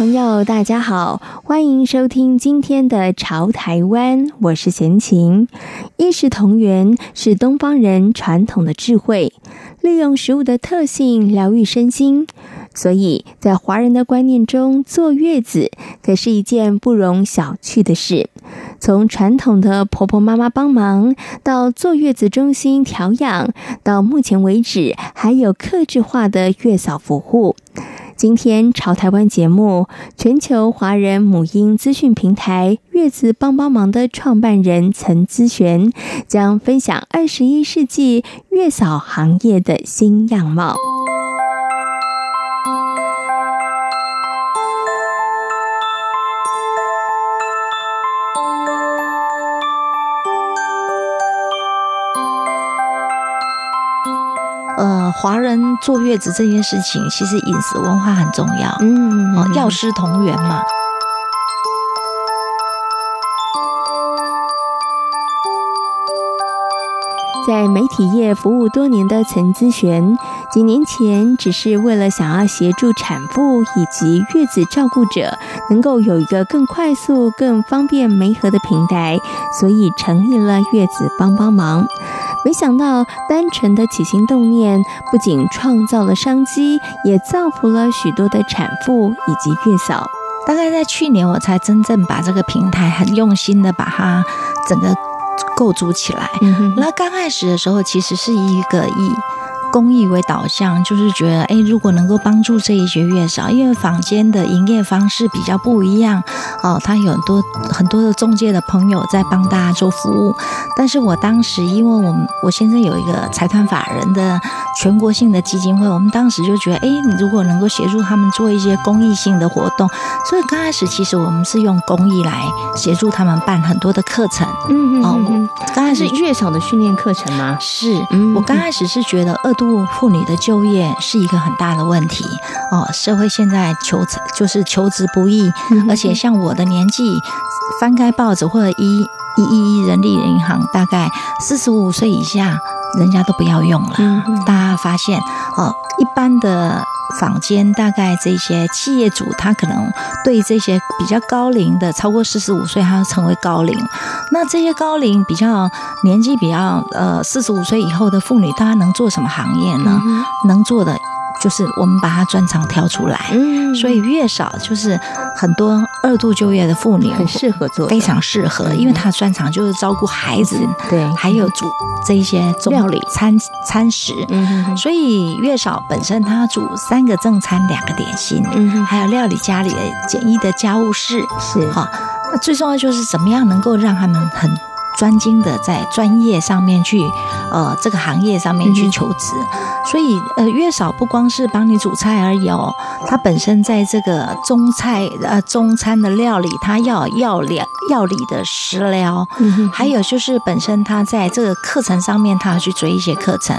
朋友，大家好，欢迎收听今天的《潮台湾》，我是闲情。衣食同源是东方人传统的智慧，利用食物的特性疗愈身心。所以在华人的观念中，坐月子可是一件不容小觑的事。从传统的婆婆妈妈帮忙，到坐月子中心调养，到目前为止还有客制化的月嫂服务。今天潮台湾节目，全球华人母婴资讯平台月子帮帮忙的创办人陈姿璇将分享二十一世纪月嫂行业的新样貌。华人坐月子这件事情，其实饮食文化很重要。嗯，哦，药食同源嘛。在媒体业服务多年的陈姿璇，几年前只是为了想要协助产妇以及月子照顾者能够有一个更快速、更方便媒合的平台，所以成立了月子帮帮忙。没想到，单纯的起心动念，不仅创造了商机，也造福了许多的产妇以及月嫂。大概在去年，我才真正把这个平台很用心的把它整个构筑起来。那刚开始的时候，其实是一个以公益为导向，就是觉得，哎，如果能够帮助这一些月嫂，因为坊间的营业方式比较不一样，哦，他有很多很多的中介的朋友在帮大家做服务。但是我当时，因为我们我先生有一个财团法人的全国性的基金会，我们当时就觉得，哎，你如果能够协助他们做一些公益性的活动，所以刚开始其实我们是用公益来协助他们办很多的课程。嗯嗯，哦，刚开始月嫂的训练课程吗？是，我刚开始是觉得二度妇女的就业是一个很大的问题哦，社会现在求就是求职不易，而且像我的年纪，翻开报纸或者一一一一人力银行，大概四十五岁以下，人家都不要用了。大家发现哦，一般的坊间大概这些企业主，他可能对这些比较高龄的，超过四十五岁，他要成为高龄。那这些高龄比较年纪比较呃四十五岁以后的妇女，大家能做什么行业呢？嗯、能做的就是我们把它专长挑出来。嗯，所以月嫂就是很多二度就业的妇女很适合做，非常适合，因为她专长就是照顾孩子，对，还有煮这一些料理餐餐食。嗯，所以月嫂本身她煮三个正餐，两个点心，嗯，还有料理家里的简易的家务事，是哈。那最重要就是怎么样能够让他们很专精的在专业上面去，呃，这个行业上面去求职。所以，呃，月嫂不光是帮你煮菜而已哦，它本身在这个中菜呃中餐的料理，它要要料料理的食疗，还有就是本身它在这个课程上面，它要去追一些课程。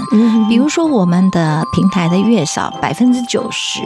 比如说我们的平台的月嫂百分之九十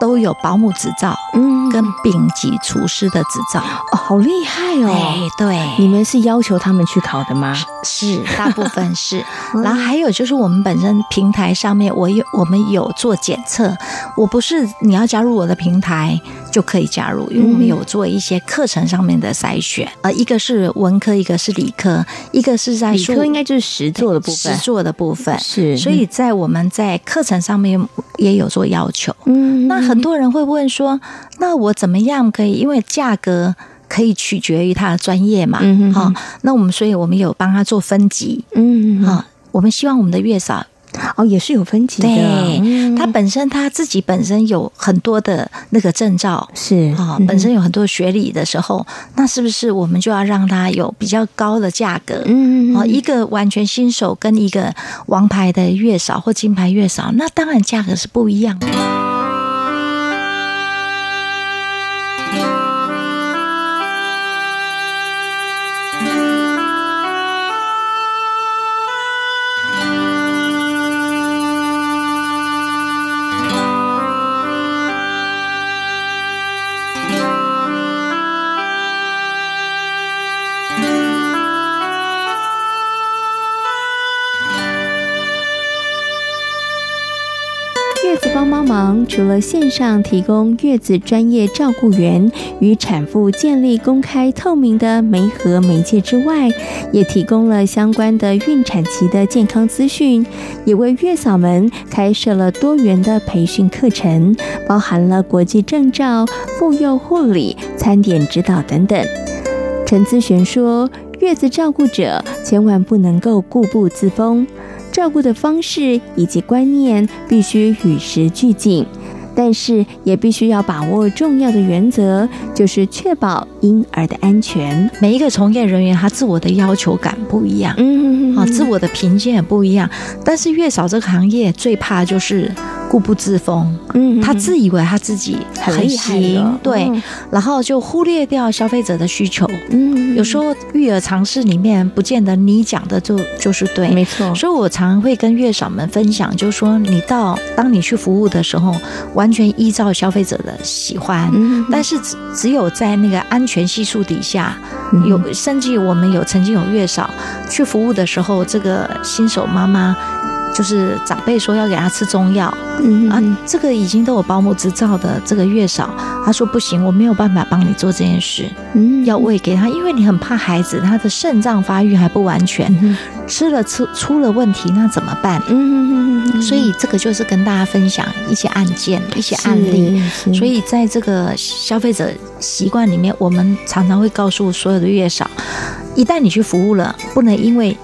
都有保姆执照，嗯，跟丙级厨师的执照。哦，好厉害哦！哎，对，你们是要求他们去考的吗？是，大部分是。然后还有就是我们本身平台上面，我有我们有做检测。我不是你要加入我的平台就可以加入，因为我们有做一些课程上面的筛选。呃，一个是文科，一个是理科，一个是在理科应该就是实做的部分，实做的部分是。所以在我们在课程上面也有做要求。嗯，那很多人会问说，那我怎么样可以？因为价格。可以取决于他的专业嘛？嗯好，那我们所以我们有帮他做分级。嗯好，我们希望我们的月嫂哦也是有分级的。对，他本身他自己本身有很多的那个证照，是啊，本身有很多学历的时候，那是不是我们就要让他有比较高的价格？嗯啊，一个完全新手跟一个王牌的月嫂或金牌月嫂，那当然价格是不一样的。除了线上提供月子专业照顾员与产妇建立公开透明的媒合媒介之外，也提供了相关的孕产期的健康资讯，也为月嫂们开设了多元的培训课程，包含了国际证照、妇幼护理、餐点指导等等。陈姿璇说：“月子照顾者千万不能够固步自封。”照顾的方式以及观念必须与时俱进，但是也必须要把握重要的原则，就是确保婴儿的安全。每一个从业人员他自我的要求感不一样，嗯，啊，自我的评鉴也不一样。但是月嫂这个行业最怕就是。固步自封，嗯，他自以为他自己很厉害，对，然后就忽略掉消费者的需求，嗯，有时候育儿常识里面不见得你讲的就就是对，没错。所以我常会跟月嫂们分享，就是说你到当你去服务的时候，完全依照消费者的喜欢，嗯，但是只只有在那个安全系数底下，有甚至我们有曾经有月嫂去服务的时候，这个新手妈妈。就是长辈说要给他吃中药，嗯啊，这个已经都有保姆执照的这个月嫂，他说不行，我没有办法帮你做这件事，嗯，要喂给他，因为你很怕孩子他的肾脏发育还不完全，吃了出出了问题那怎么办？嗯，所以这个就是跟大家分享一些案件、一些案例，所以在这个消费者习惯里面，我们常常会告诉所有的月嫂，一旦你去服务了，不能因为。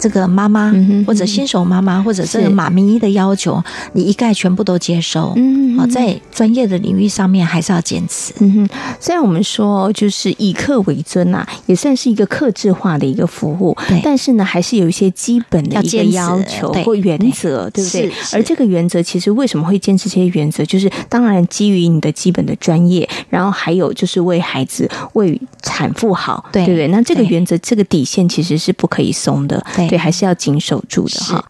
这个妈妈或者新手妈妈或者这个妈咪的要求，你一概全部都接受。嗯，好，在专业的领域上面还是要坚持。嗯哼，虽然我们说就是以客为尊呐，也算是一个客制化的一个服务，但是呢，还是有一些基本的一个要求或原则，对不对？而这个原则其实为什么会坚持这些原则？就是当然基于你的基本的专业，然后还有就是为孩子、为产妇好，对不对？那这个原则、这个底线其实是不可以松的。对。对，还是要紧守住的哈。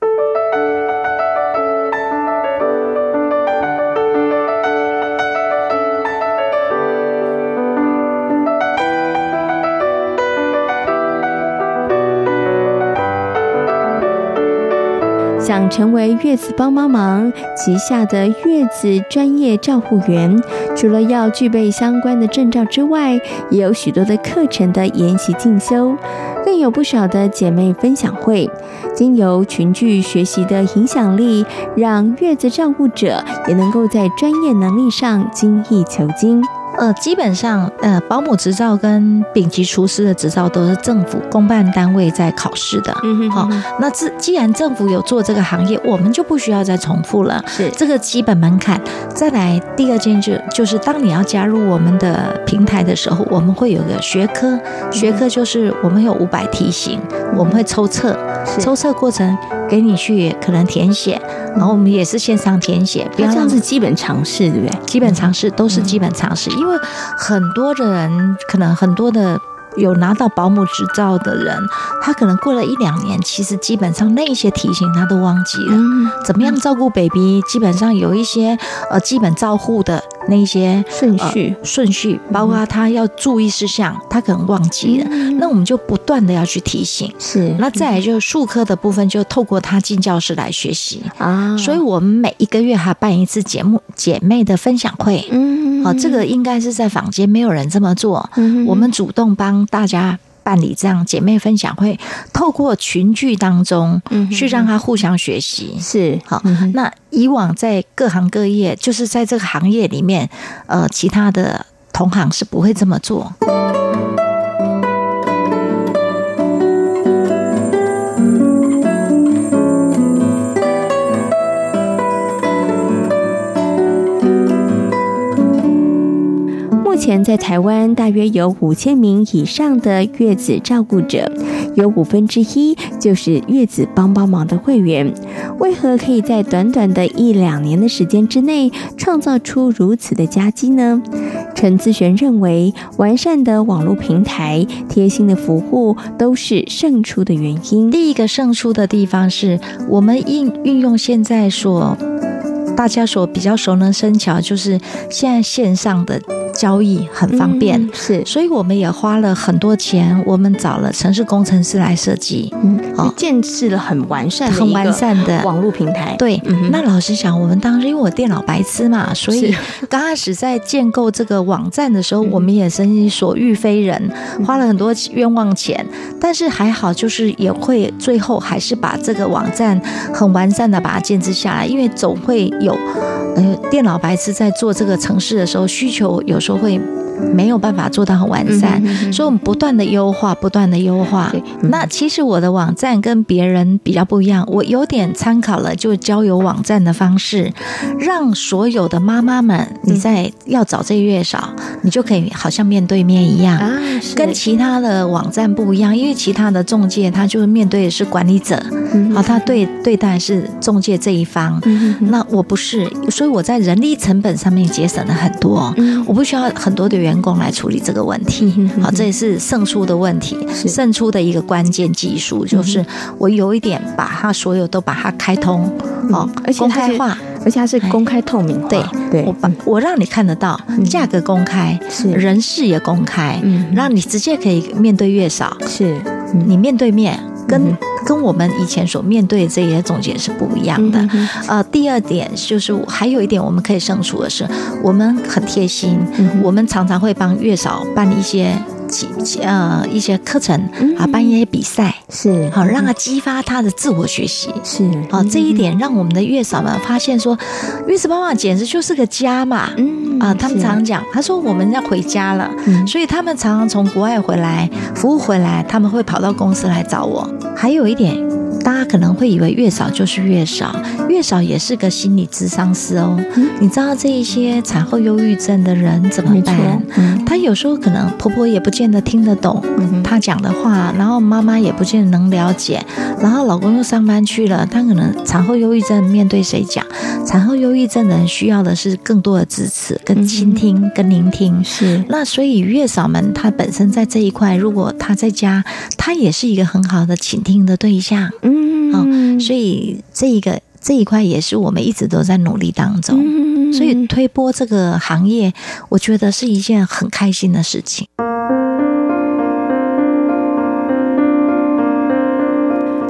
想成为月子帮帮忙旗下的月子专业照护员，除了要具备相关的证照之外，也有许多的课程的研习进修。更有不少的姐妹分享会，经由群聚学习的影响力，让月子照顾者也能够在专业能力上精益求精。呃，基本上，呃，保姆执照跟丙级厨师的执照都是政府公办单位在考试的。嗯哼，好，那既既然政府有做这个行业，我们就不需要再重复了。是这个基本门槛。再来第二件就就是，当你要加入我们的平台的时候，我们会有个学科，学科就是我们有五百题型，我们会抽测，抽测过程给你去可能填写。然后我们也是线上填写，不要这样子基本常识，对不对？基本常识都是基本常识，因为很多的人可能很多的。有拿到保姆执照的人，他可能过了一两年，其实基本上那一些提醒他都忘记了。嗯、怎么样照顾 baby？基本上有一些呃基本照护的那些顺序顺、呃、序，包括他要注意事项，他可能忘记了。嗯、那我们就不断的要去提醒。是。那再来就是术科的部分，就透过他进教室来学习啊。所以我们每一个月还办一次节目姐妹的分享会。嗯。好、哦，这个应该是在坊间没有人这么做。嗯。我们主动帮。大家办理这样姐妹分享会，透过群聚当中，去让他互相学习，是好。那以往在各行各业，就是在这个行业里面，呃，其他的同行是不会这么做。前在台湾大约有五千名以上的月子照顾者，有五分之一就是月子帮帮忙的会员。为何可以在短短的一两年的时间之内创造出如此的佳绩呢？陈自璇认为，完善的网络平台、贴心的服务都是胜出的原因。第一个胜出的地方是我们运运用现在所。大家所比较熟能生巧，就是现在线上的交易很方便，嗯、是，所以我们也花了很多钱，我们找了城市工程师来设计，嗯，哦，建设了很完善、很完善的。网络平台。对，嗯、那老实讲，我们当时因为我电脑白痴嘛，所以刚开始在建构这个网站的时候，我们也曾经所欲非人，花了很多冤枉钱，但是还好，就是也会最后还是把这个网站很完善的把它建制下来，因为总会有。有，嗯，电脑白痴在做这个城市的时候，需求有时候会没有办法做到很完善，嗯、哼哼，所以我们不断的优化，不断的优化。嗯、那其实我的网站跟别人比较不一样，我有点参考了就交友网站的方式，让所有的妈妈们，你在要找这个月嫂，你就可以好像面对面一样，跟其他的网站不一样，因为其他的中介他就是面对的是管理者，好，他对对待是中介这一方，那我不是，所以我在人力成本上面节省了很多，我不需要很多的员。员工来处理这个问题，好，这也是胜出的问题，胜出的一个关键技术，就是我有一点把它所有都把它开通，哦，公开化，而且它是公开透明化，对对，我把我让你看得到，价格公开，是。人事也公开，嗯，让你直接可以面对月嫂，是你面对面跟。跟我们以前所面对的这些总结是不一样的。呃，第二点就是还有一点我们可以胜出的是，我们很贴心，我们常常会帮月嫂办一些。呃，一些课程啊，办一些比赛是。好，让他激发他的自我学习。是。好，这一点让我们的月嫂们发现说，月子妈妈简直就是个家嘛，嗯啊，他们常常讲，他说我们要回家了，所以他们常常从国外回来服务回来，他们会跑到公司来找我。还有一点。可能会以为月嫂就是月嫂，月嫂也是个心理咨商师哦。嗯、你知道这一些产后忧郁症的人怎么办？嗯、他有时候可能婆婆也不见得听得懂他讲的话，然后妈妈也不见得能了解，然后老公又上班去了，他可能产后忧郁症面对谁讲？产后忧郁症的人需要的是更多的支持、跟倾听、跟聆听。是那所以月嫂们她本身在这一块，如果她在家，她也是一个很好的倾听的对象。嗯。嗯，所以这一个这一块也是我们一直都在努力当中，所以推播这个行业，我觉得是一件很开心的事情。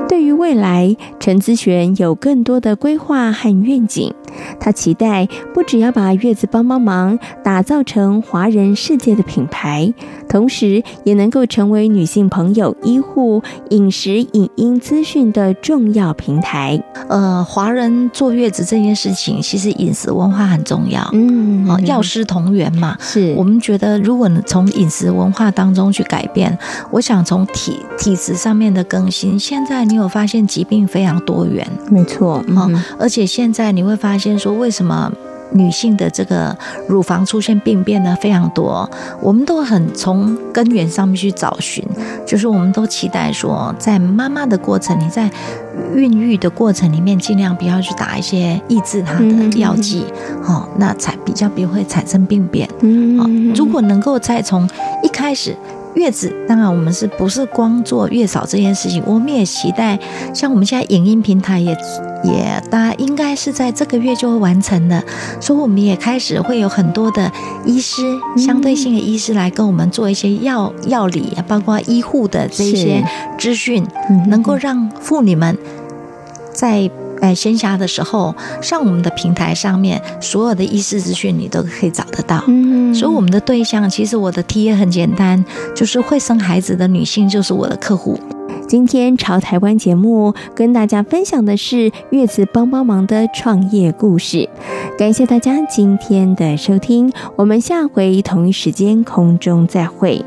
对于未来，陈资璇有更多的规划和愿景。他期待不只要把月子帮帮忙打造成华人世界的品牌，同时也能够成为女性朋友医护饮食影音资讯的重要平台。呃，华人坐月子这件事情，其实饮食文化很重要。嗯，哦，药食同源嘛，是我们觉得，如果从饮食文化当中去改变，我想从体体质上面的更新。现在你有发现疾病非常多元，没错，嗯，而且现在你会发现。先说为什么女性的这个乳房出现病变呢？非常多，我们都很从根源上面去找寻，就是我们都期待说，在妈妈的过程，你在孕育的过程里面，尽量不要去打一些抑制它的药剂，哦，那才比较不会产生病变。嗯，如果能够再从一开始。月子当然，我们是不是光做月嫂这件事情？我们也期待，像我们现在影音平台也也，大应该是在这个月就会完成的。所以我们也开始会有很多的医师，相对性的医师来跟我们做一些药药理，包括医护的这些资讯，能够让妇女们在。哎，闲暇的时候，上我们的平台上面，所有的医师资讯你都可以找得到。嗯，所以我们的对象，其实我的 T 也很简单，就是会生孩子的女性就是我的客户。今天朝台湾节目跟大家分享的是月子帮帮忙的创业故事，感谢大家今天的收听，我们下回同一时间空中再会。